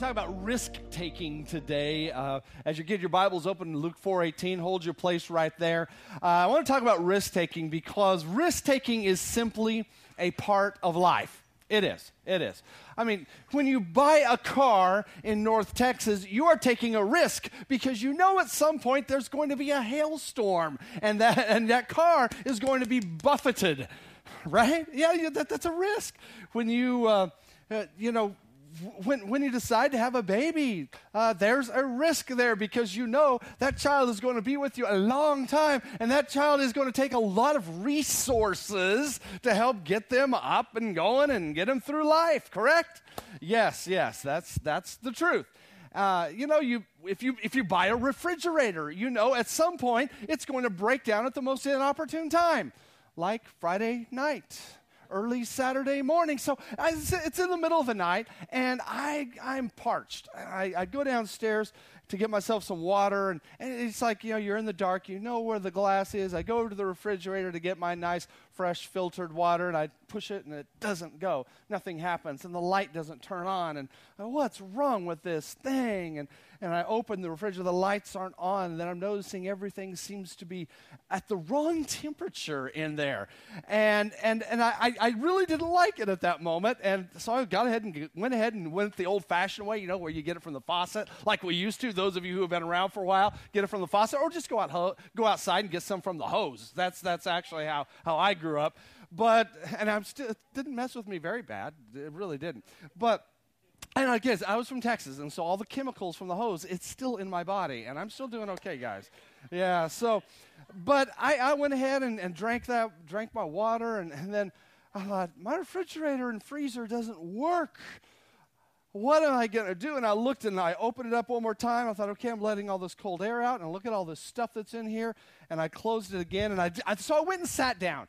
To talk about risk taking today. Uh, as you get your Bibles open, Luke 4:18, hold your place right there. Uh, I want to talk about risk taking because risk taking is simply a part of life. It is. It is. I mean, when you buy a car in North Texas, you are taking a risk because you know at some point there's going to be a hailstorm and that, and that car is going to be buffeted, right? Yeah, that, that's a risk. When you, uh, uh you know, when, when you decide to have a baby, uh, there's a risk there because you know that child is going to be with you a long time, and that child is going to take a lot of resources to help get them up and going and get them through life. Correct? Yes, yes, that's that's the truth. Uh, you know, you if you if you buy a refrigerator, you know at some point it's going to break down at the most inopportune time, like Friday night early Saturday morning. So it's in the middle of the night, and I, I'm parched. I, I go downstairs to get myself some water, and, and it's like, you know, you're in the dark, you know where the glass is. I go to the refrigerator to get my nice, fresh, filtered water, and I push it, and it doesn't go. Nothing happens, and the light doesn't turn on. And oh, what's wrong with this thing? And and I open the refrigerator, the lights aren't on, and then I'm noticing everything seems to be at the wrong temperature in there. And, and, and I, I really didn't like it at that moment. And so I got ahead and went ahead and went the old fashioned way, you know, where you get it from the faucet, like we used to. Those of you who have been around for a while, get it from the faucet, or just go, out go outside and get some from the hose. That's, that's actually how, how I grew up. But, and I'm still, didn't mess with me very bad. It really didn't. But, and I guess I was from Texas, and so all the chemicals from the hose, it's still in my body, and I'm still doing okay, guys. Yeah, so, but I, I went ahead and, and drank that, drank my water, and, and then I thought, my refrigerator and freezer doesn't work. What am I going to do? And I looked and I opened it up one more time. I thought, okay, I'm letting all this cold air out, and look at all this stuff that's in here, and I closed it again, and I, I so I went and sat down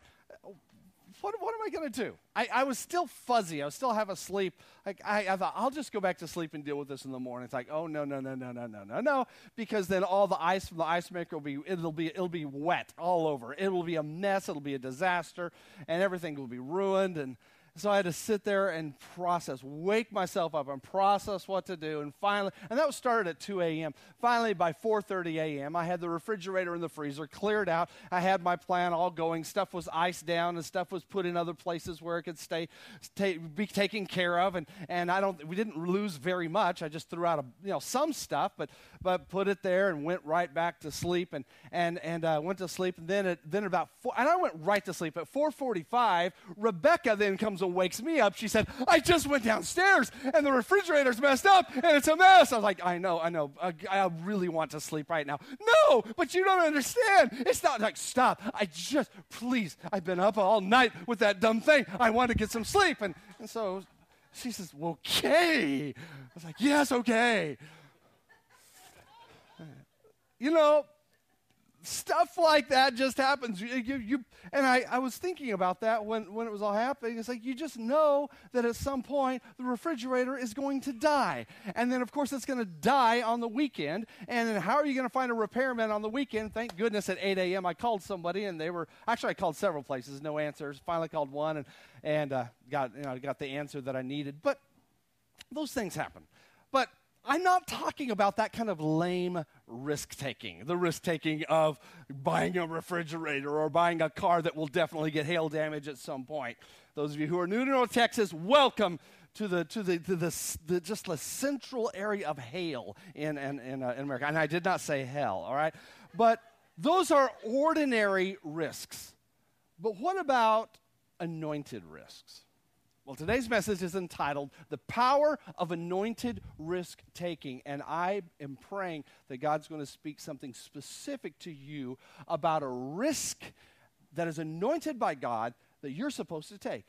what, what am I going to do? I, I was still fuzzy. I was still half asleep. Like, I, I thought, I'll just go back to sleep and deal with this in the morning. It's like, oh, no, no, no, no, no, no, no, no, because then all the ice from the ice maker will be, it'll be, it'll be wet all over. It will be a mess. It'll be a disaster, and everything will be ruined. And so I had to sit there and process, wake myself up and process what to do. And finally, and that was started at 2 a.m. Finally, by 4:30 a.m., I had the refrigerator and the freezer cleared out. I had my plan all going. Stuff was iced down and stuff was put in other places where it could stay, stay be taken care of. And, and I don't, we didn't lose very much. I just threw out a, you know some stuff, but but put it there and went right back to sleep and and and uh, went to sleep. And then at, then about four, and I went right to sleep at 4:45. Rebecca then comes and wakes me up. She said, I just went downstairs and the refrigerator's messed up and it's a mess. I was like, I know, I know. I, I really want to sleep right now. No, but you don't understand. It's not like, stop. I just, please, I've been up all night with that dumb thing. I want to get some sleep. And, and so she says, well, okay. I was like, yes, okay. You know, stuff like that just happens. You, you, you, and I, I was thinking about that when, when it was all happening. It's like you just know that at some point the refrigerator is going to die. And then, of course, it's going to die on the weekend. And then, how are you going to find a repairman on the weekend? Thank goodness at 8 a.m. I called somebody, and they were actually, I called several places, no answers. Finally, called one and, and uh, got, you know, got the answer that I needed. But those things happen. But I'm not talking about that kind of lame risk taking, the risk taking of buying a refrigerator or buying a car that will definitely get hail damage at some point. Those of you who are new to North Texas, welcome to the to the, to the, the just the central area of hail in in, in, uh, in America. And I did not say hell, all right, but those are ordinary risks. But what about anointed risks? Well, today's message is entitled The Power of Anointed Risk Taking. And I am praying that God's going to speak something specific to you about a risk that is anointed by God that you're supposed to take.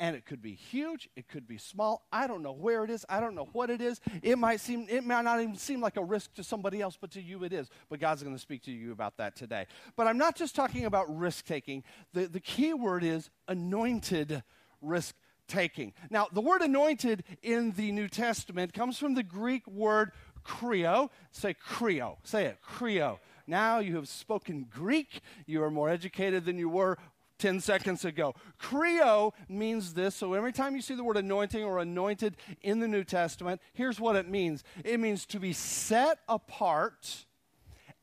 and it could be huge, it could be small. I don't know where it is. I don't know what it is. It might seem it might not even seem like a risk to somebody else, but to you it is. But God's going to speak to you about that today. But I'm not just talking about risk taking. The the key word is anointed risk taking. Now, the word anointed in the New Testament comes from the Greek word kreo. Say kreo. Say it, kreo. Now you have spoken Greek. You are more educated than you were 10 seconds ago. Kreo means this. So every time you see the word anointing or anointed in the New Testament, here's what it means it means to be set apart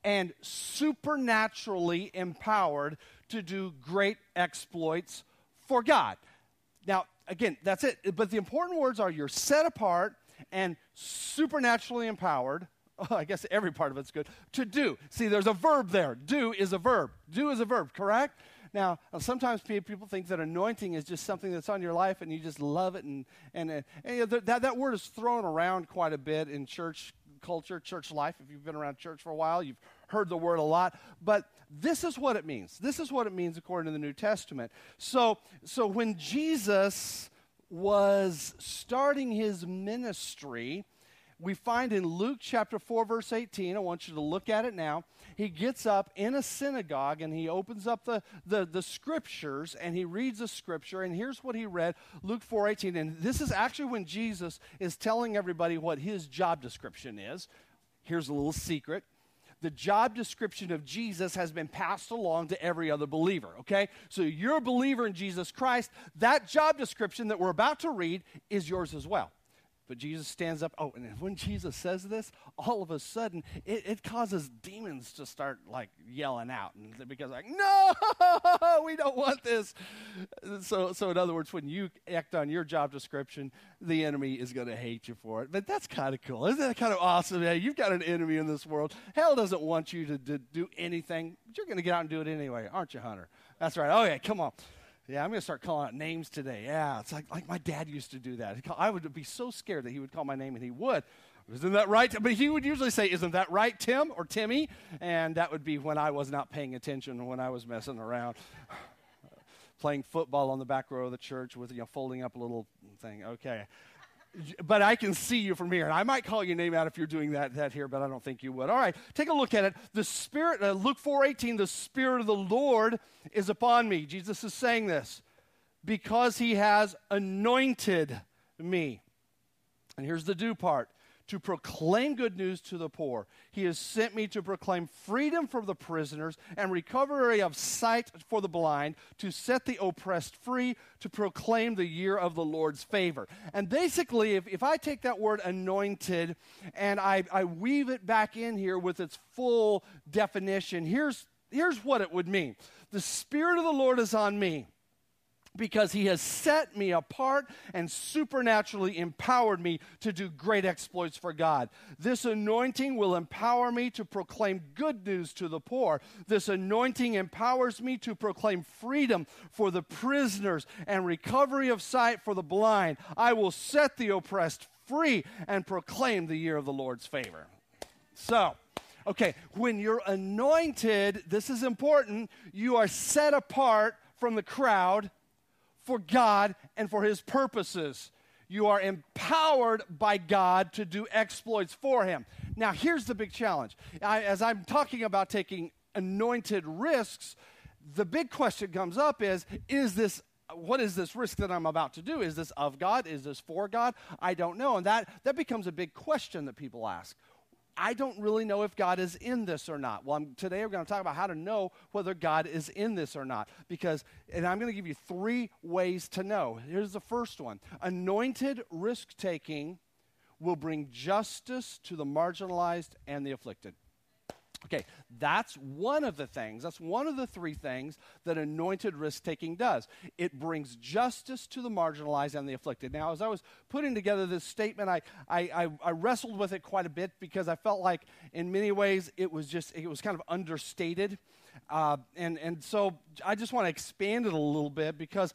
and supernaturally empowered to do great exploits for God. Now, again, that's it. But the important words are you're set apart and supernaturally empowered oh, I guess every part of it's good, to do. See, there's a verb there. Do is a verb. Do is a verb, correct? Now, sometimes people think that anointing is just something that's on your life and you just love it. And, and, and, and that, that word is thrown around quite a bit in church culture, church life. If you've been around church for a while, you've heard the word a lot. But this is what it means. This is what it means according to the New Testament. So, so when Jesus was starting his ministry, we find in Luke chapter 4, verse 18, I want you to look at it now. He gets up in a synagogue and he opens up the, the, the scriptures and he reads a scripture. And here's what he read Luke 4 18. And this is actually when Jesus is telling everybody what his job description is. Here's a little secret the job description of Jesus has been passed along to every other believer, okay? So you're a believer in Jesus Christ. That job description that we're about to read is yours as well. But Jesus stands up. Oh, and when Jesus says this, all of a sudden it, it causes demons to start like yelling out, and because like, no, we don't want this. So, so in other words, when you act on your job description, the enemy is going to hate you for it. But that's kind of cool, isn't that kind of awesome? Yeah, you've got an enemy in this world. Hell doesn't want you to, to do anything, but you're going to get out and do it anyway, aren't you, Hunter? That's right. Oh yeah, come on. Yeah, I'm going to start calling out names today. Yeah, it's like, like my dad used to do that. I would be so scared that he would call my name, and he would. Isn't that right? But he would usually say, Isn't that right, Tim or Timmy? And that would be when I was not paying attention, when I was messing around. Playing football on the back row of the church with, you know, folding up a little thing. Okay but I can see you from here. And I might call your name out if you're doing that, that here, but I don't think you would. All right, take a look at it. The Spirit, uh, Luke 4.18, the Spirit of the Lord is upon me. Jesus is saying this because he has anointed me. And here's the do part to proclaim good news to the poor. He has sent me to proclaim freedom for the prisoners and recovery of sight for the blind, to set the oppressed free, to proclaim the year of the Lord's favor. And basically, if, if I take that word anointed and I, I weave it back in here with its full definition, here's, here's what it would mean The Spirit of the Lord is on me because he has set me apart and supernaturally empowered me to do great exploits for God. This anointing will empower me to proclaim good news to the poor. This anointing empowers me to proclaim freedom for the prisoners and recovery of sight for the blind. I will set the oppressed free and proclaim the year of the Lord's favor. So, okay, when you're anointed, this is important, you are set apart from the crowd for God and for His purposes. You are empowered by God to do exploits for Him. Now, here's the big challenge. I, as I'm talking about taking anointed risks, the big question comes up is is this what is this risk that I'm about to do? Is this of God? Is this for God? I don't know. And that, that becomes a big question that people ask. I don't really know if God is in this or not. Well, I'm, today we're going to talk about how to know whether God is in this or not. Because, and I'm going to give you three ways to know. Here's the first one anointed risk taking will bring justice to the marginalized and the afflicted. Okay, that's one of the things, that's one of the three things that anointed risk taking does. It brings justice to the marginalized and the afflicted. Now, as I was putting together this statement, I, I, I, wrestled with it quite a bit because I felt like in many ways it was just, it was kind of understated. Uh, and, and so I just want to expand it a little bit because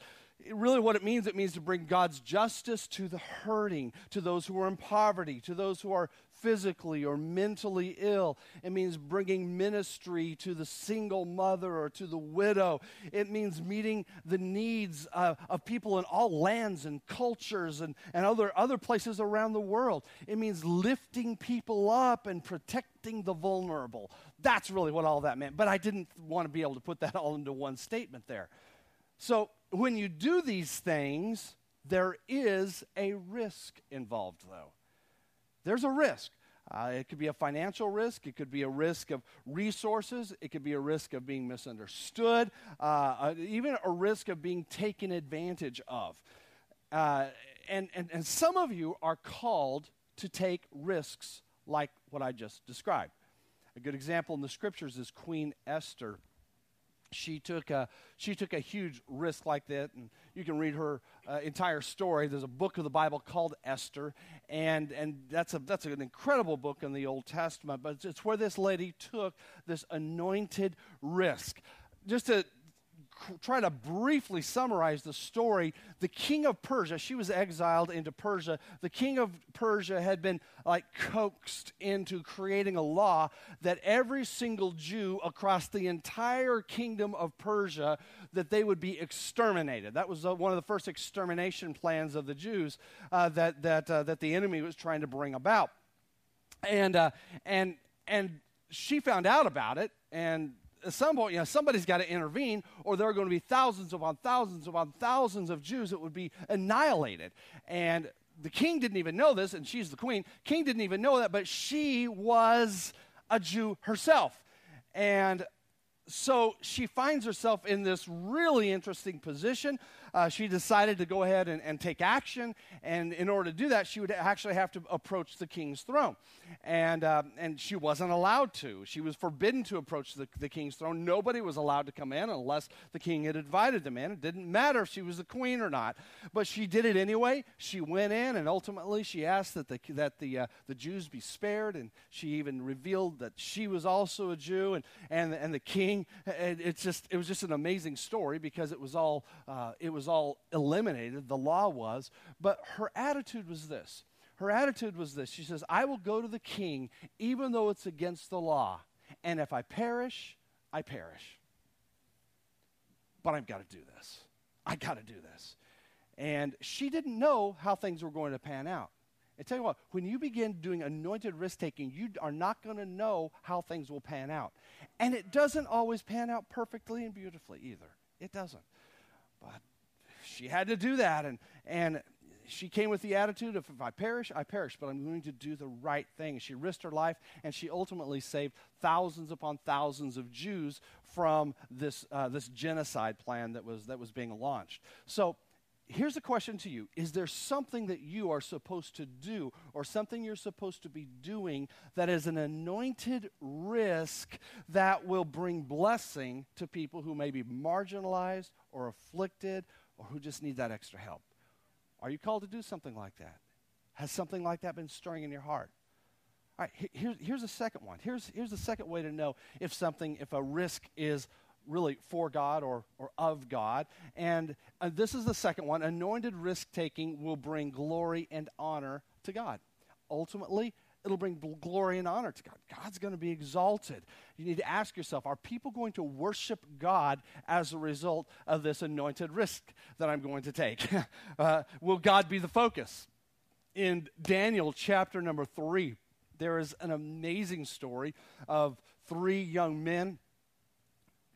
really what it means, it means to bring God's justice to the hurting, to those who are in poverty, to those who are physically or mentally ill. It means bringing ministry to the single mother or to the widow. It means meeting the needs uh, of people in all lands and cultures and, and other, other places around the world. It means lifting people up and protecting the vulnerable. That's really what all that meant. But I didn't want to be able to put that all into one statement there. So when you do these things, there is a risk involved, though. There's a risk. Uh, it could be a financial risk. It could be a risk of resources. It could be a risk of being misunderstood, uh, uh, even a risk of being taken advantage of. Uh, and, and, and some of you are called to take risks like what I just described. A good example in the scriptures is Queen Esther she took a she took a huge risk like that. And you can read her uh, entire story. There's a book of the bible called esther. And and that's a that's an incredible book in the old testament. But it's where this lady took this anointed risk. Just to try to briefly summarize the story, the king of Persia, she was exiled into Persia. The king of Persia had been like coaxed into creating a law that every single Jew across the entire kingdom of Persia that they would be exterminated. That was uh, one of the first extermination plans of the Jews uh, that that uh, that the enemy was trying to bring about. And uh, and and she found out about it and at some point, you know, somebody's got to intervene, or there are going to be thousands upon thousands upon thousands of Jews that would be annihilated. And the king didn't even know this, and she's the queen. King didn't even know that, but she was a Jew herself. And so she finds herself in this really interesting position uh, she decided to go ahead and, and take action. And in order to do that, she would actually have to approach the king's throne. And, uh, and she wasn't allowed to. She was forbidden to approach the, the king's throne. Nobody was allowed to come in unless the king had invited them in. It didn't matter if she was the queen or not. But she did it anyway. She went in, and ultimately she asked that the, that the, uh, the Jews be spared. And she even revealed that she was also a Jew. And, and, and the king, it, it's just, it was just an amazing story because it was all, uh, it was was all eliminated, the law was, but her attitude was this. Her attitude was this. She says, I will go to the king even though it's against the law. And if I perish, I perish. But I've got to do this. I got to do this. And she didn't know how things were going to pan out. I tell you what, when you begin doing anointed risk taking, you are not going to know how things will pan out. And it doesn't always pan out perfectly and beautifully either. It doesn't. But she had to do that. And, and she came with the attitude of if I perish, I perish, but I'm going to do the right thing. She risked her life, and she ultimately saved thousands upon thousands of Jews from this, uh, this genocide plan that was, that was being launched. So here's a question to you Is there something that you are supposed to do, or something you're supposed to be doing that is an anointed risk that will bring blessing to people who may be marginalized or afflicted or who just need that extra help. Are you called to do something like that? Has something like that been stirring in your heart? All right, here's, here's a second one. Here's, here's the second way to know if something, if a risk is really for God or, or of God. And uh, this is the second one. Anointed risk taking will bring glory and honor to God. Ultimately, it'll bring glory and honor to God. God's going to be exalted. You need to ask yourself are people going to worship God as a result of this anointed risk that I'm going to take? uh, will God be the focus? In Daniel chapter number three, there is an amazing story of three young men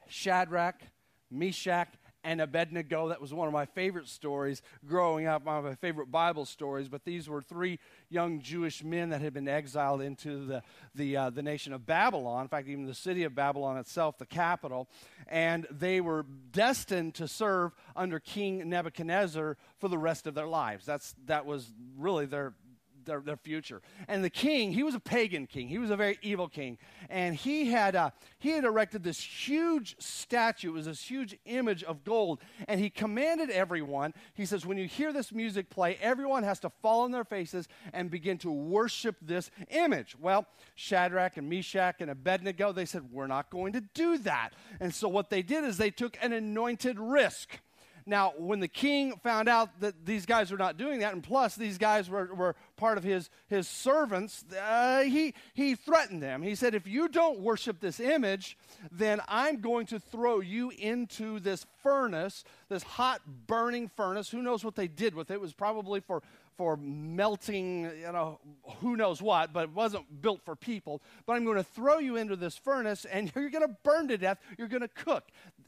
Shadrach, Meshach, and Abednego. That was one of my favorite stories growing up, one of my favorite Bible stories. But these were three young Jewish men that had been exiled into the, the, uh, the nation of Babylon, in fact, even the city of Babylon itself, the capital. And they were destined to serve under King Nebuchadnezzar for the rest of their lives. That's, that was really their, their, their future. And the king, he was a pagan king. He was a very evil king. And he had, uh, he had erected this huge statue. It was this huge image of gold. And he commanded everyone, he says, when you hear this music play, everyone has to fall on their faces and begin to worship this image. Well, Shadrach and Meshach and Abednego, they said, we're not going to do that. And so what they did is they took an anointed risk. Now, when the king found out that these guys were not doing that, and plus these guys were, were part of his, his servants, uh, he, he threatened them. He said, If you don't worship this image, then I'm going to throw you into this furnace, this hot burning furnace. Who knows what they did with it? It was probably for for melting, you know, who knows what, but it wasn't built for people. But I'm going to throw you into this furnace and you're going to burn to death. You're going to cook.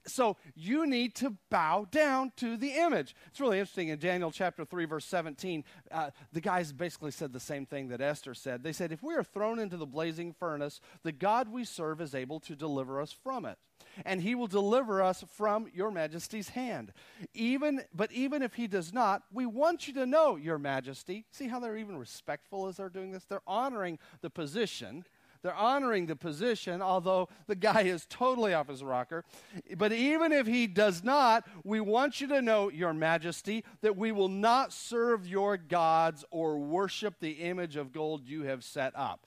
So you need to bow down to the image. It's really interesting. In Daniel chapter 3, verse 17, uh, the guys basically said the same thing that Esther said. They said, If we are thrown into the blazing furnace, the God we serve is able to deliver us from it and he will deliver us from your majesty's hand. Even but even if he does not, we want you to know, your majesty. See how they're even respectful as they're doing this? They're honoring the position. They're honoring the position, although the guy is totally off his rocker. But even if he does not, we want you to know, Your Majesty, that we will not serve your gods or worship the image of gold you have set up.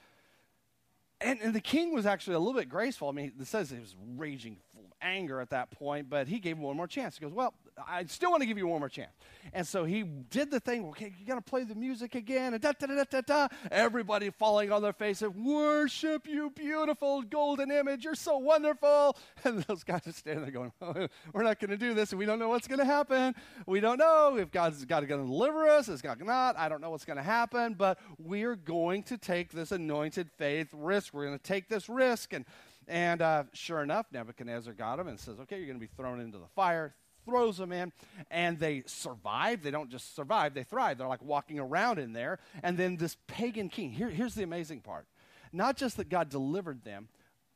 And, and, the king was actually a little bit graceful. I mean, it says he was raging anger at that point, but he gave him one more chance. He goes, Well, I still want to give you one more chance. And so he did the thing, okay, you got to play the music again, and da da da da da. Everybody falling on their face and worship you, beautiful golden image. You're so wonderful. And those guys are standing there going, We're not going to do this, and we don't know what's going to happen. We don't know if God's got to deliver us, is God not. I don't know what's going to happen, but we're going to take this anointed faith risk. We're going to take this risk. And and uh, sure enough, Nebuchadnezzar got him and says, Okay, you're going to be thrown into the fire throws them in, and they survive. They don't just survive, they thrive. They're like walking around in there. And then this pagan king, here, here's the amazing part. Not just that God delivered them,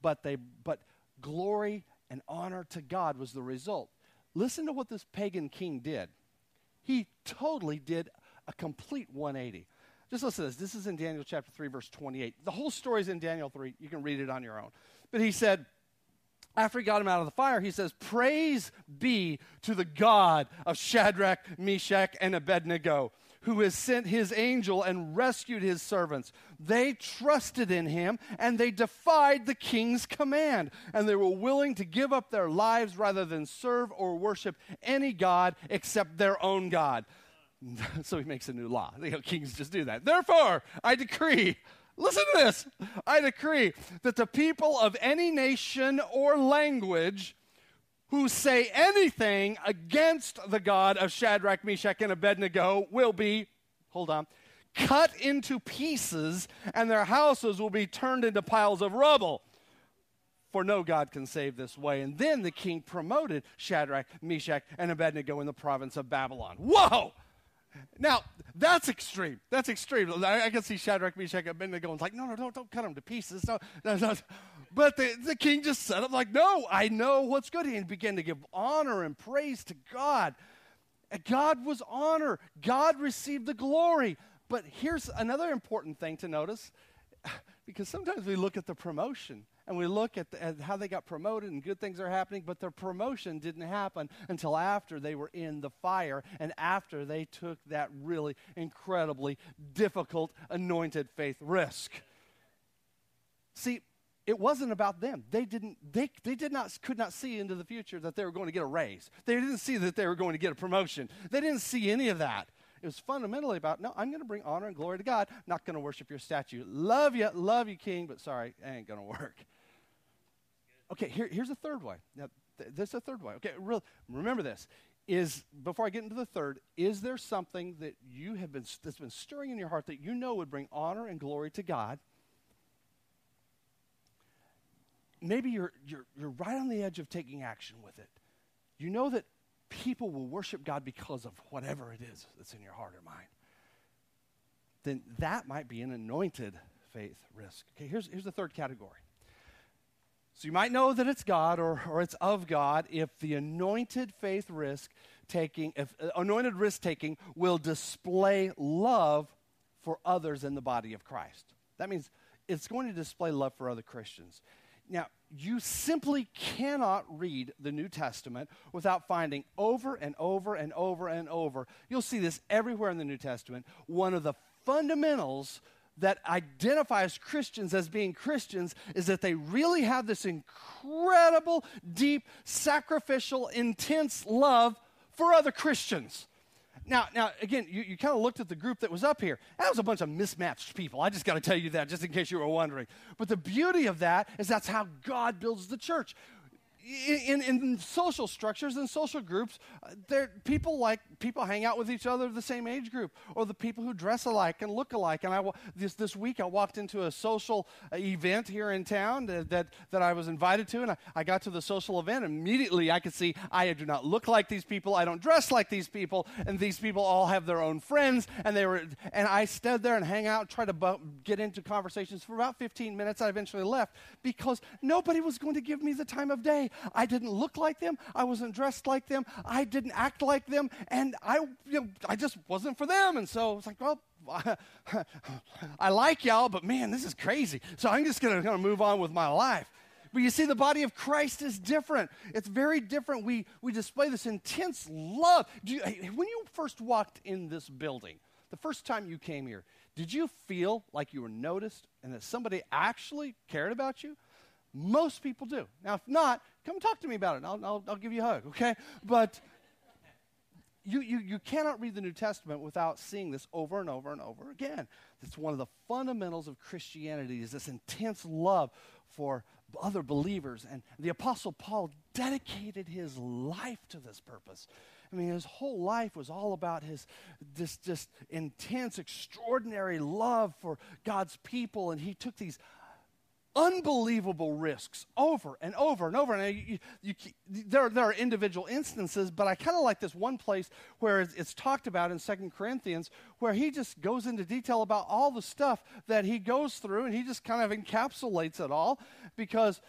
but they but glory and honor to God was the result. Listen to what this pagan king did. He totally did a complete 180. Just listen to this. This is in Daniel chapter 3, verse 28. The whole story is in Daniel 3. You can read it on your own. But he said, after he got him out of the fire, he says, Praise be to the God of Shadrach, Meshach, and Abednego, who has sent his angel and rescued his servants. They trusted in him and they defied the king's command, and they were willing to give up their lives rather than serve or worship any God except their own God. so he makes a new law. Know, kings just do that. Therefore, I decree Listen to this. I decree that the people of any nation or language who say anything against the God of Shadrach, Meshach, and Abednego will be, hold on, cut into pieces, and their houses will be turned into piles of rubble. For no God can save this way. And then the king promoted Shadrach, Meshach, and Abednego in the province of Babylon. Whoa! Now, that's extreme. That's extreme. I, I can see Shadrach, Meshach, and Abednego going like, no, no, don't, don't cut them to pieces. No, no, no. But the, the king just said up like, no, I know what's good. And began to give honor and praise to God. God was honor. God received the glory. But here's another important thing to notice, because sometimes we look at the promotion and we look at, the, at, how they got promoted and good things are happening, but their promotion didn't happen until after they were in the fire and after they took that really incredibly difficult anointed faith risk. See, it wasn't about them. They didn't they, they did not could not see into the future that they were going to get a raise. They didn't see that they were going to get a promotion. They didn't see any of that. It was fundamentally about, no, I'm going to bring honor and glory to God, not going to worship your statue. Love you, love you, King, but sorry, it ain't going to work. Okay, here, here's a third way. Now, th- this is a third way. Okay, real, remember this. Is before I get into the third, is there something that you have been that's been stirring in your heart that you know would bring honor and glory to God? Maybe you're you're you're right on the edge of taking action with it. You know that people will worship God because of whatever it is that's in your heart or mind. Then that might be an anointed faith risk. Okay, here's, here's the third category so you might know that it's God or, or it's of God if the anointed faith risk taking, if uh, anointed risk taking will display love for others in the body of Christ. That means it's going to display love for other Christians. Now, you simply cannot read the New Testament without finding over and over and over and over. You'll see this everywhere in the New Testament. One of the fundamentals that identifies Christians as being Christians is that they really have this incredible, deep, sacrificial, intense love for other Christians. Now, now again, you, you kind of looked at the group that was up here. That was a bunch of mismatched people. I just got to tell you that, just in case you were wondering. But the beauty of that is that's how God builds the church in, in, social structures and social groups, uh, there people like people hang out with each other of the same age group, or the people who dress alike and look alike. And I this this week I walked into a social uh, event here in town that that, that I was invited to, and I, I got to the social event. Immediately I could see I do not look like these people, I don't dress like these people, and these people all have their own friends. And they were and I stood there and hang out, try to bu- get into conversations for about 15 minutes. I eventually left because nobody was going to give me the time of day. I didn't look like them. I wasn't dressed like them. I didn't act like them. And I, you know, I just wasn't for them. And so it's like, well, I like y'all, but man, this is crazy. So I'm just going to move on with my life. But you see, the body of Christ is different. It's very different. We, we display this intense love. You, when you first walked in this building, the first time you came here, did you feel like you were noticed and that somebody actually cared about you? Most people do. Now, if not, come talk to me about it. I'll, I'll, I'll give you a hug, okay? But you, you, you cannot read the New Testament without seeing this over and over and over again. It's one of the fundamentals of Christianity is this intense love for other believers. And the Apostle Paul dedicated his life to this purpose. I mean, his whole life was all about his this just intense, extraordinary love for God's people, and he took these unbelievable risks over and over and over. And you, you, you, there, there are individual instances, but I kind of like this one place where it's, it's, talked about in Second Corinthians, where he just goes into detail about all the stuff that he goes through, and he just kind of encapsulates it all because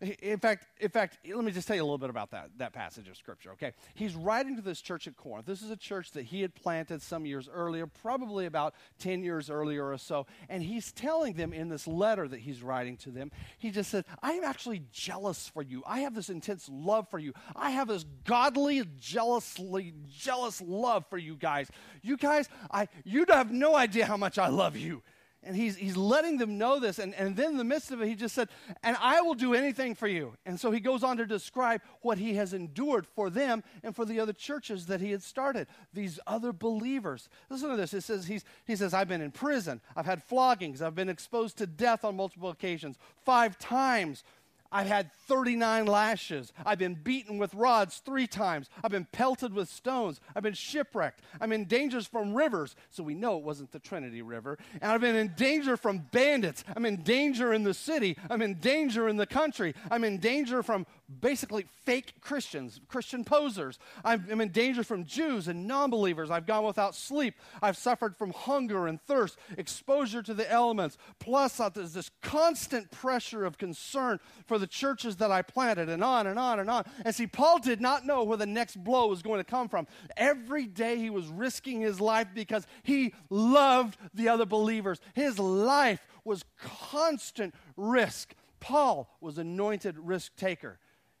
in fact, in fact, let me just tell you a little bit about that, that passage of scripture, okay? He's writing to this church at Corinth. This is a church that he had planted some years earlier, probably about 10 years earlier or so. And he's telling them in this letter that he's writing to them, he just said, I am actually jealous for you. I have this intense love for you. I have this godly, jealously, jealous love for you guys. You guys, I you have no idea how much I love you. And he's, he's letting them know this. And, and then in the midst of it, he just said, And I will do anything for you. And so he goes on to describe what he has endured for them and for the other churches that he had started, these other believers. Listen to this. It says, he's, he says, I've been in prison, I've had floggings, I've been exposed to death on multiple occasions, five times I've had 39 lashes. I've been beaten with rods three times. I've been pelted with stones. I've been shipwrecked. I'm in danger from rivers, so we know it wasn't the Trinity River. And I've been in danger from bandits. I'm in danger in the city. I'm in danger in the country. I'm in danger from basically fake Christians, Christian posers. I'm, in danger from Jews and non believers. I've gone without sleep. I've suffered from hunger and thirst, exposure to the elements. Plus, uh, there's this constant pressure of concern for the churches that I planted, and on and on and on. And see, Paul did not know where the next blow was going to come from. Every day he was risking his life because he loved the other believers. His life was constant risk. Paul was anointed risk taker.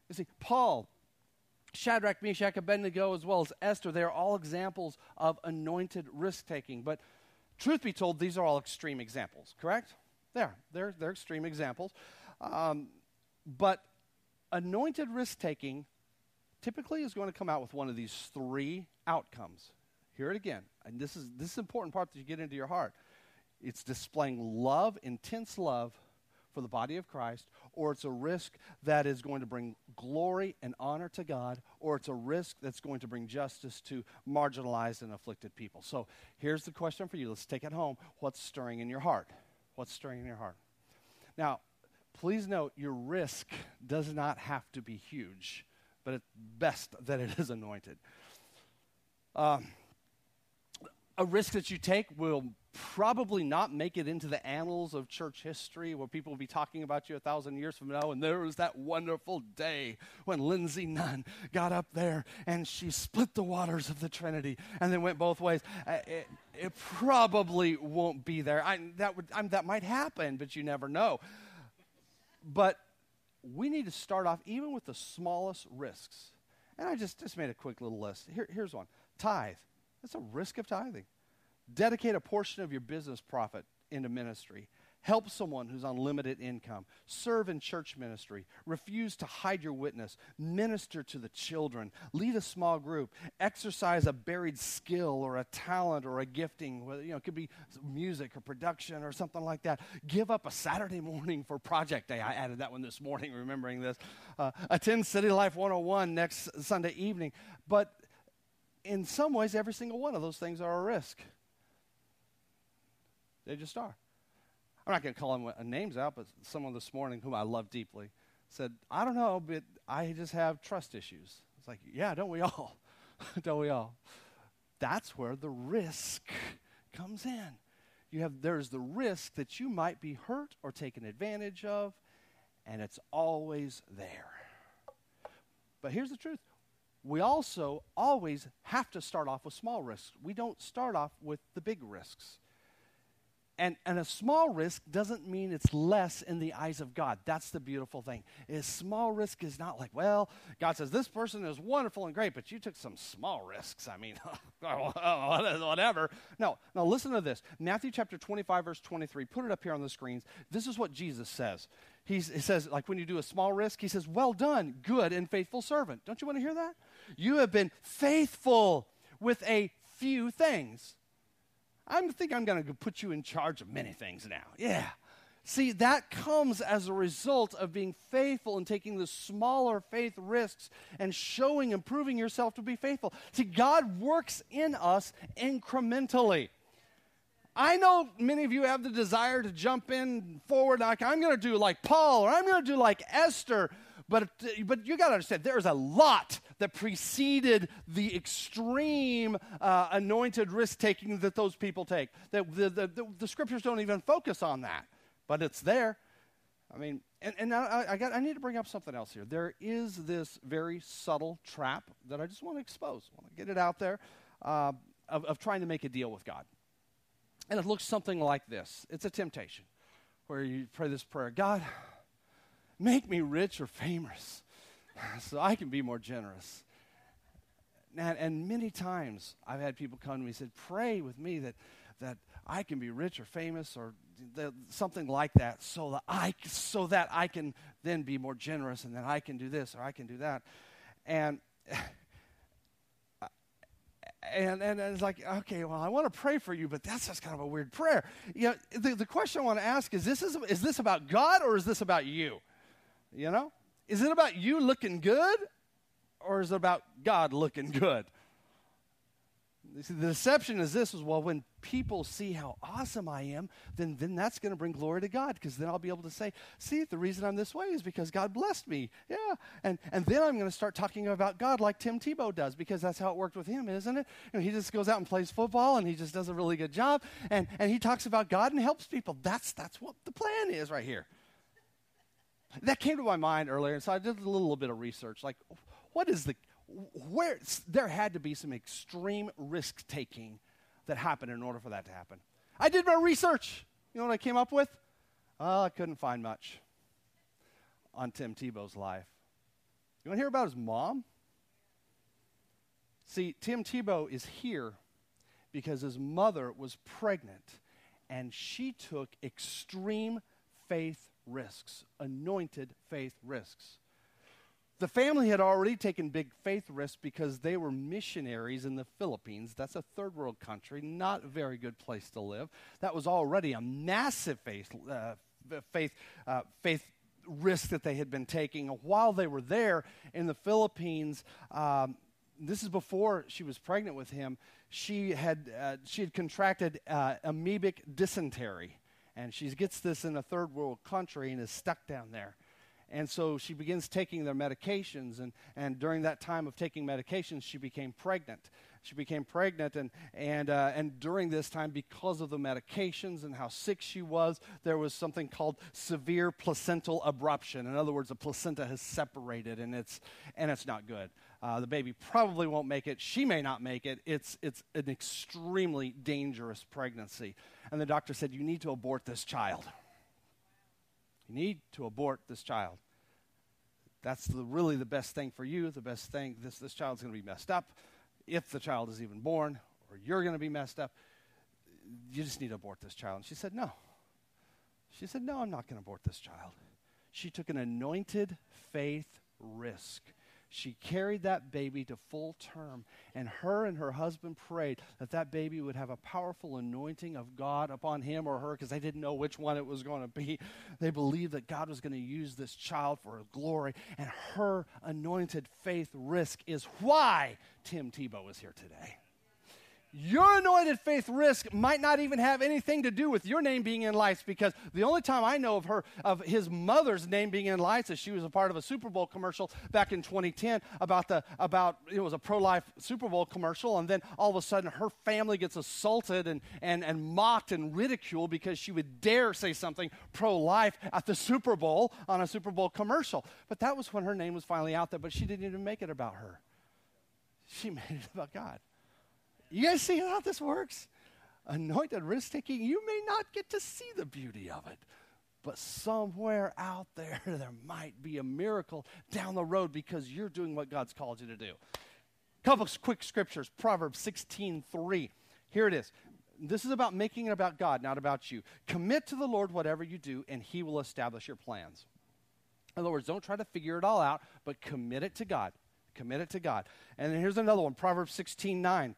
You see, Paul, Shadrach, Meshach, Abednego, as well as Esther, they are all examples of anointed risk taking. But truth be told, these are all extreme examples, correct? They are. They're, they're extreme examples. Um, but anointed risk taking typically is going to come out with one of these three outcomes. Hear it again. And this is this is important part that you get into your heart. It's displaying love, intense love for the body of Christ, or it's a risk that is going to bring glory and honor to God, or it's a risk that's going to bring justice to marginalized and afflicted people. So here's the question for you. Let's take it home. What's stirring in your heart? What's stirring in your heart? Now, please note your risk does not have to be huge, but it's best that it is anointed. Um, a risk that you take will probably not make it into the annals of church history where people will be talking about you a thousand years from now. And there was that wonderful day when Lindsay Nunn got up there and she split the waters of the Trinity and then went both ways. Uh, it, it, probably won't be there. I, that, would, I, that might happen, but you never know. But we need to start off even with the smallest risks. And I just, just made a quick little list. Here, here's one tithe. That's a risk of tithing. Dedicate a portion of your business profit into ministry. Help someone who's on limited income. Serve in church ministry. Refuse to hide your witness. Minister to the children. Lead a small group. Exercise a buried skill or a talent or a gifting. You know, it could be music or production or something like that. Give up a Saturday morning for project day. I added that one this morning, remembering this. Uh, attend City Life 101 next Sunday evening. But in some ways, every single one of those things are a risk. They just are. I'm not going to call them uh, names out, but someone this morning whom I love deeply said, I don't know, but I just have trust issues. It's like, yeah, don't we all? don't we all? That's where the risk comes in. You have there's the risk that you might be hurt or taken advantage of, and it's always there. But here's the truth. We also always have to start off with small risks. We don't start off with the big risks. And, and a small risk doesn't mean it's less in the eyes of God. That's the beautiful thing. A small risk is not like, well, God says this person is wonderful and great, but you took some small risks. I mean, whatever. No, now listen to this. Matthew chapter 25, verse 23. Put it up here on the screens. This is what Jesus says. He's, he says, like when you do a small risk, he says, well done, good and faithful servant. Don't you want to hear that? You have been faithful with a few things. I think I'm going to put you in charge of many things now. Yeah. See, that comes as a result of being faithful and taking the smaller faith risks and showing and proving yourself to be faithful. See, God works in us incrementally. I know many of you have the desire to jump in forward, like I'm going to do like Paul or I'm going to do like Esther. But, uh, but you got to understand, there is a lot that preceded the extreme uh, anointed risk taking that those people take. The, the, the, the, scriptures don't even focus on that, but it's there. I mean, and, and I, I, got, I need to bring up something else here. There is this very subtle trap that I just want to expose. I want to get it out there uh, of, of trying to make a deal with God. And it looks something like this it's a temptation where you pray this prayer God, Make me rich or famous so I can be more generous. And, and many times I've had people come to me and said, Pray with me that, that I can be rich or famous or something like that so that, I, so that I can then be more generous and then I can do this or I can do that. And and, and, and, it's like, okay, well, I want to pray for you, but that's just kind of a weird prayer. You know, the, the question I want to ask is this, is, is this about God or is this about you? You know? Is it about you looking good or is it about God looking good? See, the deception is this is well, when people see how awesome I am, then, then that's going to bring glory to God because then I'll be able to say, see, the reason I'm this way is because God blessed me. Yeah. And, and then I'm going to start talking about God like Tim Tebow does because that's how it worked with him, isn't it? You know, he just goes out and plays football and he just does a really good job and, and he talks about God and helps people. That's, that's what the plan is right here. That came to my mind earlier, and so I did a little bit of research. Like, what is the, where, there had to be some extreme risk taking that happened in order for that to happen. I did my research. You know what I came up with? Oh, I couldn't find much on Tim Tebow's life. You want to hear about his mom? See, Tim Tebow is here because his mother was pregnant and she took extreme faith risks, anointed faith risks. The family had already taken big faith risks because they were missionaries in the Philippines. That's a third world country, not a very good place to live. That was already a massive faith, uh, faith, uh, faith risk that they had been taking. While they were there in the Philippines, um, this is before she was pregnant with him. She had uh, she had contracted uh, amoebic dysentery, and she gets this in a third world country and is stuck down there. And so she begins taking their medications, and, and during that time of taking medications, she became pregnant. She became pregnant, and, and, uh, and during this time, because of the medications and how sick she was, there was something called severe placental abruption. In other words, the placenta has separated, and it's, and it's not good. Uh, the baby probably won't make it. She may not make it. It's, it's an extremely dangerous pregnancy. And the doctor said, You need to abort this child. You need to abort this child. That's the, really the best thing for you. The best thing, this, this child's going to be messed up if the child is even born, or you're going to be messed up. You just need to abort this child. And she said, No. She said, No, I'm not going to abort this child. She took an anointed faith risk. She carried that baby to full term, and her and her husband prayed that that baby would have a powerful anointing of God upon him or her because they didn't know which one it was going to be. They believed that God was going to use this child for his glory, and her anointed faith risk is why Tim Tebow is here today. Your anointed faith risk might not even have anything to do with your name being in lights because the only time I know of her, of his mother's name being in lights is she was a part of a Super Bowl commercial back in 2010 about the, about, it was a pro-life Super Bowl commercial and then all of a sudden her family gets assaulted and, and, and mocked and ridiculed because she would dare say something pro-life at the Super Bowl on a Super Bowl commercial. But that was when her name was finally out there, but she didn't even make it about her. She made it about God. You guys see how this works? Anointed risk taking, you may not get to see the beauty of it, but somewhere out there, there might be a miracle down the road because you're doing what God's called you to do. Couple quick scriptures Proverbs 16 3. Here it is. This is about making it about God, not about you. Commit to the Lord whatever you do, and He will establish your plans. In other words, don't try to figure it all out, but commit it to God. Commit it to God. And here's another one Proverbs 16 9.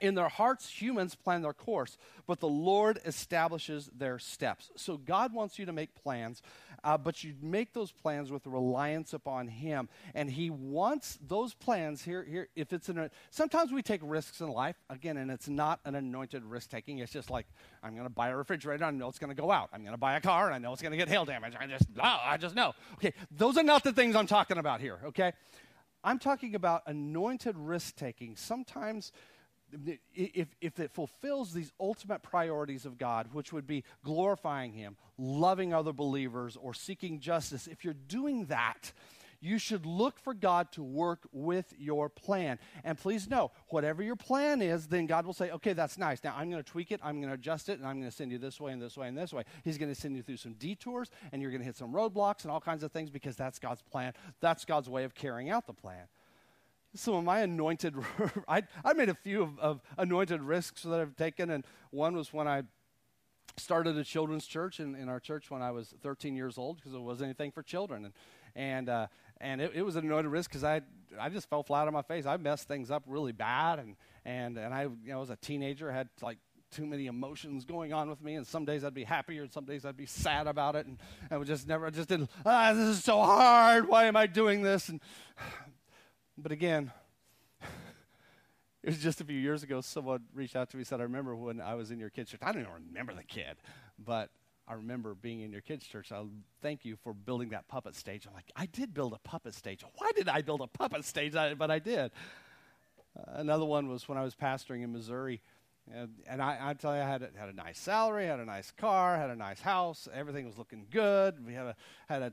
In their hearts, humans plan their course, but the Lord establishes their steps. So God wants you to make plans, uh, but you make those plans with reliance upon Him. And He wants those plans here. Here, if it's an, sometimes we take risks in life again, and it's not an anointed risk taking. It's just like I'm going to buy a refrigerator. I know it's going to go out. I'm going to buy a car, and I know it's going to get hail damage. I just, oh, I just know. Okay, those are not the things I'm talking about here. Okay, I'm talking about anointed risk taking. Sometimes if, if it fulfills these ultimate priorities of God, which would be glorifying Him, loving other believers, or seeking justice, if you're doing that, you should look for God to work with your plan. And please know, whatever your plan is, then God will say, okay, that's nice. Now I'm going to tweak it, I'm going to adjust it, and I'm going to send you this way and this way and this way. He's going to send you through some detours, and you're going to hit some roadblocks and all kinds of things because that's God's plan. That's God's way of carrying out the plan some of my anointed I, I made a few of, of, anointed risks that i've taken and one was when i started a children's church in, in our church when i was 13 years old because it wasn't anything for children and and uh, and it, it, was an anointed risk because I I just fell flat on my face. I messed things up really bad, and and and I you know as a teenager had like too many emotions going on with me, and some days I'd be happier, and some days I'd be sad about it, and I would just never I just didn't. Ah, this is so hard. Why am I doing this? And but again, it was just a few years ago, someone reached out to me and said, I remember when I was in your kids' church. I don't even remember the kid, but I remember being in your kids' church. I thank you for building that puppet stage. I'm like, I did build a puppet stage. Why did I build a puppet stage? I, but I did. Uh, another one was when I was pastoring in Missouri. And, and I, I tell you, I had a, had a nice salary, had a nice car, had a nice house. Everything was looking good. We had a, had a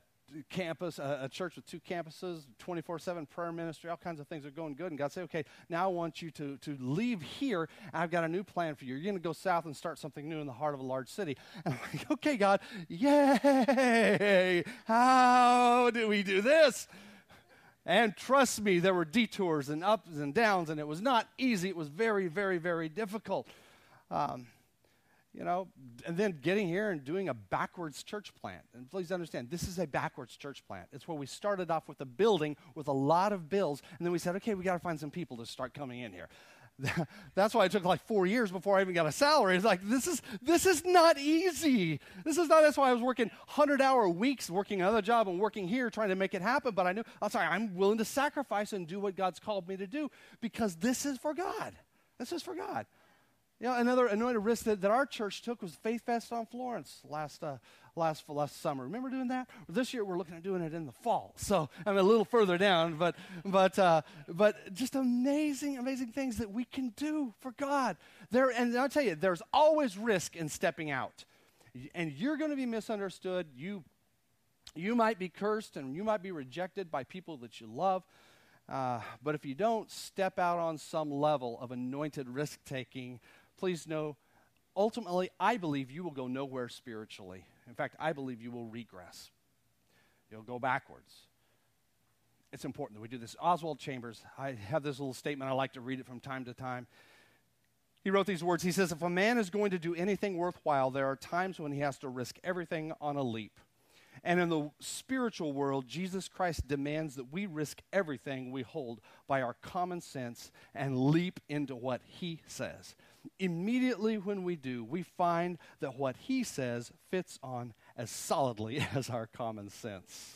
campus, a, church with two campuses, 24 7 prayer ministry, all kinds of things are going good. And God said, okay, now I want you to, to leave here. I've got a new plan for you. You're going to go south and start something new in the heart of a large city. And I'm like, okay, God, yay! How do we do this? And trust me, there were detours and ups and downs, and it was not easy. It was very, very, very difficult. Um, you know, and then getting here and doing a backwards church plant. And please understand, this is a backwards church plant. It's where we started off with a building with a lot of bills, and then we said, okay, we got to find some people to start coming in here. That's why it took like four years before I even got a salary. It's like this is this is not easy. This is not. That's why I was working hundred hour weeks, working another job and working here, trying to make it happen. But I knew I'm sorry. I'm willing to sacrifice and do what God's called me to do because this is for God. This is for God. You know, another anointed risk that, that our church took was Faith Fest on Florence last, uh, last, last summer. Remember doing that? This year we're looking at doing it in the fall. So I'm a little further down, but, but, uh, but just amazing, amazing things that we can do for God. There, and I'll tell you, there's always risk in stepping out. And you're going to be misunderstood. You, you might be cursed and you might be rejected by people that you love. Uh, but if you don't step out on some level of anointed risk taking, please know, ultimately, I believe you will go nowhere spiritually. In fact, I believe you will regress. You'll go backwards. It's important that we do this. Oswald Chambers, I have this little statement. I like to read it from time to time. He wrote these words. He says, If a man is going to do anything worthwhile, there are times when he has to risk everything on a leap. And in the spiritual world, Jesus Christ demands that we risk everything we hold by our common sense and leap into what he says. Immediately when we do, we find that what he says fits on as solidly as our common sense.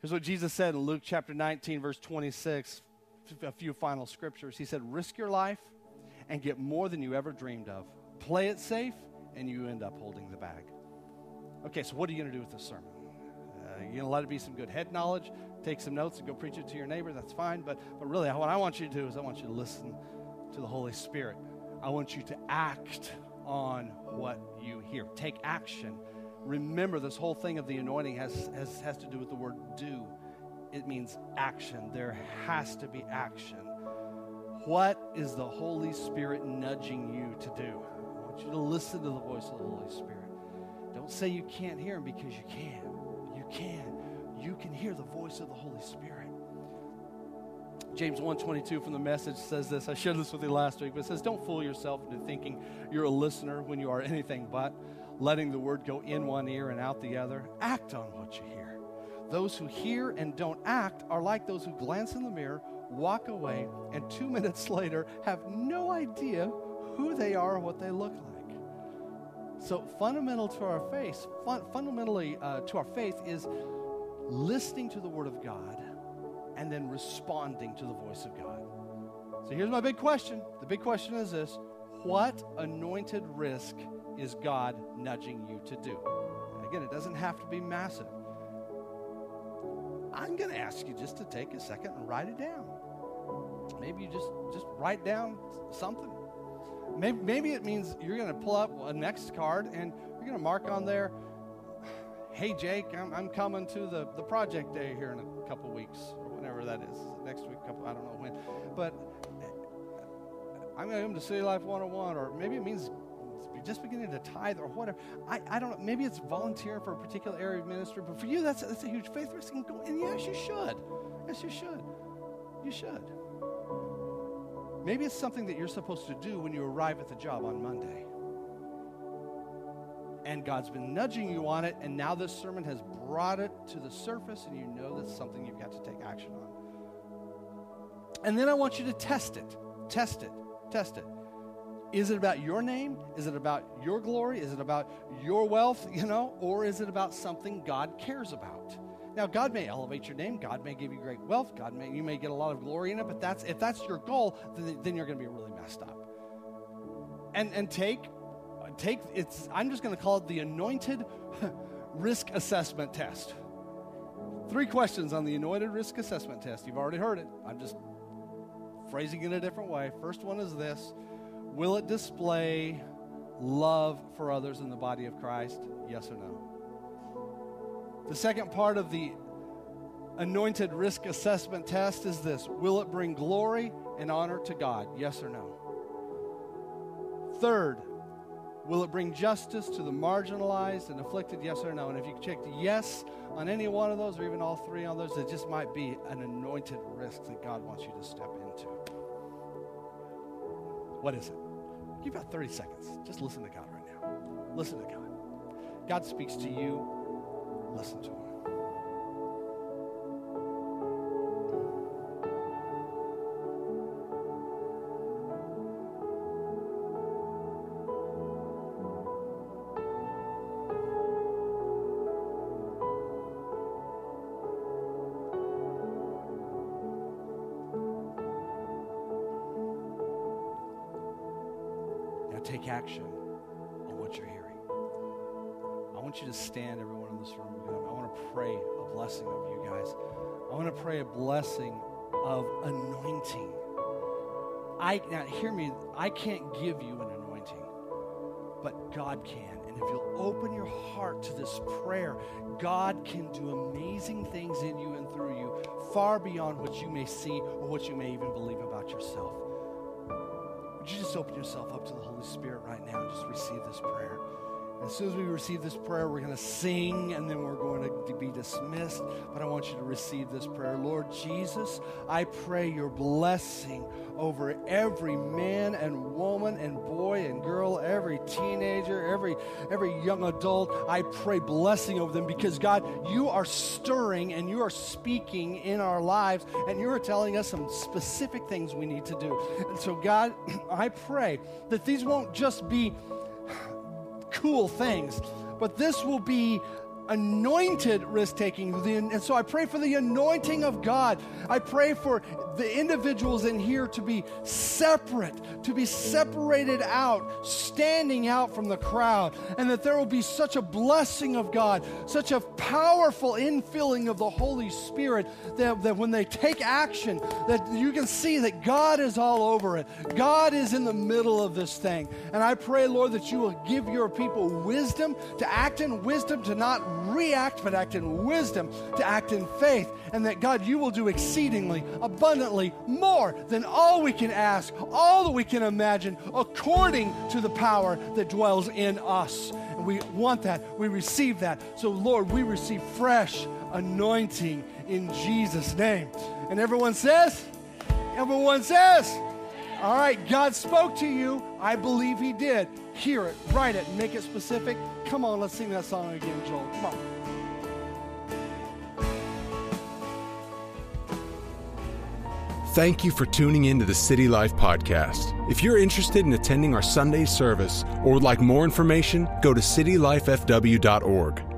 Here's what Jesus said in Luke chapter 19, verse 26, a few final scriptures. He said, Risk your life and get more than you ever dreamed of. Play it safe, and you end up holding the bag. Okay, so what are you going to do with this sermon? Uh, you're going to let it be some good head knowledge, take some notes, and go preach it to your neighbor. That's fine. But, but really, what I want you to do is I want you to listen to the Holy Spirit. I want you to act on what you hear. Take action. Remember, this whole thing of the anointing has, has, has to do with the word do. It means action. There has to be action. What is the Holy Spirit nudging you to do? I want you to listen to the voice of the Holy Spirit. Don't say you can't hear him because you can. You can. You can hear the voice of the Holy Spirit. James 1:22 from the message says this. I shared this with you last week, but it says, "Don't fool yourself into thinking you're a listener when you are anything but, letting the word go in one ear and out the other. Act on what you hear. Those who hear and don't act are like those who glance in the mirror, walk away, and two minutes later have no idea who they are or what they look like. So, fundamental to our faith, fun, fundamentally uh, to our faith, is listening to the Word of God and then responding to the voice of God. So, here's my big question. The big question is this What anointed risk is God nudging you to do? And again, it doesn't have to be massive. I'm going to ask you just to take a second and write it down. Maybe you just just write down something. Maybe, maybe it means you're going to pull up a next card and you're going to mark on there, "Hey Jake, I'm, I'm coming to the, the project day here in a couple weeks whenever that is. Next week, couple I don't know when, but I'm going to come to City Life 101, or maybe it means just beginning to tithe or whatever. I, I don't know. Maybe it's volunteering for a particular area of ministry, but for you, that's, that's a huge faith risk. And, go, and yes, you should. Yes, you should. You should. Maybe it's something that you're supposed to do when you arrive at the job on Monday. And God's been nudging you on it, and now this sermon has brought it to the surface, and you know that's something you've got to take action on. And then I want you to test it. Test it. Test it. Is it about your name? Is it about your glory? Is it about your wealth, you know? Or is it about something God cares about? Now, God may elevate your name. God may give you great wealth. God may, you may get a lot of glory in it, but that's, if that's your goal, then, then you're going to be really messed up. And, and take, take, it's, I'm just going to call it the anointed risk assessment test. Three questions on the anointed risk assessment test. You've already heard it. I'm just phrasing it a different way. First one is this Will it display love for others in the body of Christ? Yes or no? The second part of the anointed risk assessment test is this Will it bring glory and honor to God? Yes or no? Third, will it bring justice to the marginalized and afflicted? Yes or no? And if you checked yes on any one of those or even all three on those, it just might be an anointed risk that God wants you to step into. What is it? Give about 30 seconds. Just listen to God right now. Listen to God. God speaks to you. Listen to Him. Take action on what you're hearing. I want you to stand, everyone in this room. I want to pray a blessing over you guys. I want to pray a blessing of anointing. I now hear me. I can't give you an anointing, but God can. And if you'll open your heart to this prayer, God can do amazing things in you and through you, far beyond what you may see or what you may even believe about yourself. You just open yourself up to the Holy Spirit right now and just receive this prayer? As soon as we receive this prayer, we're going to sing and then we're going to be dismissed. But I want you to receive this prayer. Lord Jesus, I pray your blessing over every man and woman and boy and girl, every teenager, every, every young adult. I pray blessing over them because, God, you are stirring and you are speaking in our lives and you are telling us some specific things we need to do. And so, God, I pray that these won't just be cool things. But this will be anointed risk taking. And so I pray for the anointing of God. I pray for the individuals in here to be separate, to be separated out, standing out from the crowd, and that there will be such a blessing of God, such a powerful infilling of the Holy Spirit that, that when they take action, that you can see that God is all over it. God is in the middle of this thing. And I pray, Lord, that you will give your people wisdom to act in wisdom, to not react, but act in wisdom, to act in faith, and that God, you will do exceedingly, abundantly more than all we can ask, all that we can imagine, according to the power that dwells in us. And we want that. We receive that. So, Lord, we receive fresh anointing in Jesus' name. And everyone says, everyone says, all right, God spoke to you. I believe He did. Hear it, write it, make it specific. Come on, let's sing that song again, Joel. Come on. Thank you for tuning in to the City Life Podcast. If you're interested in attending our Sunday service or would like more information, go to citylifefw.org.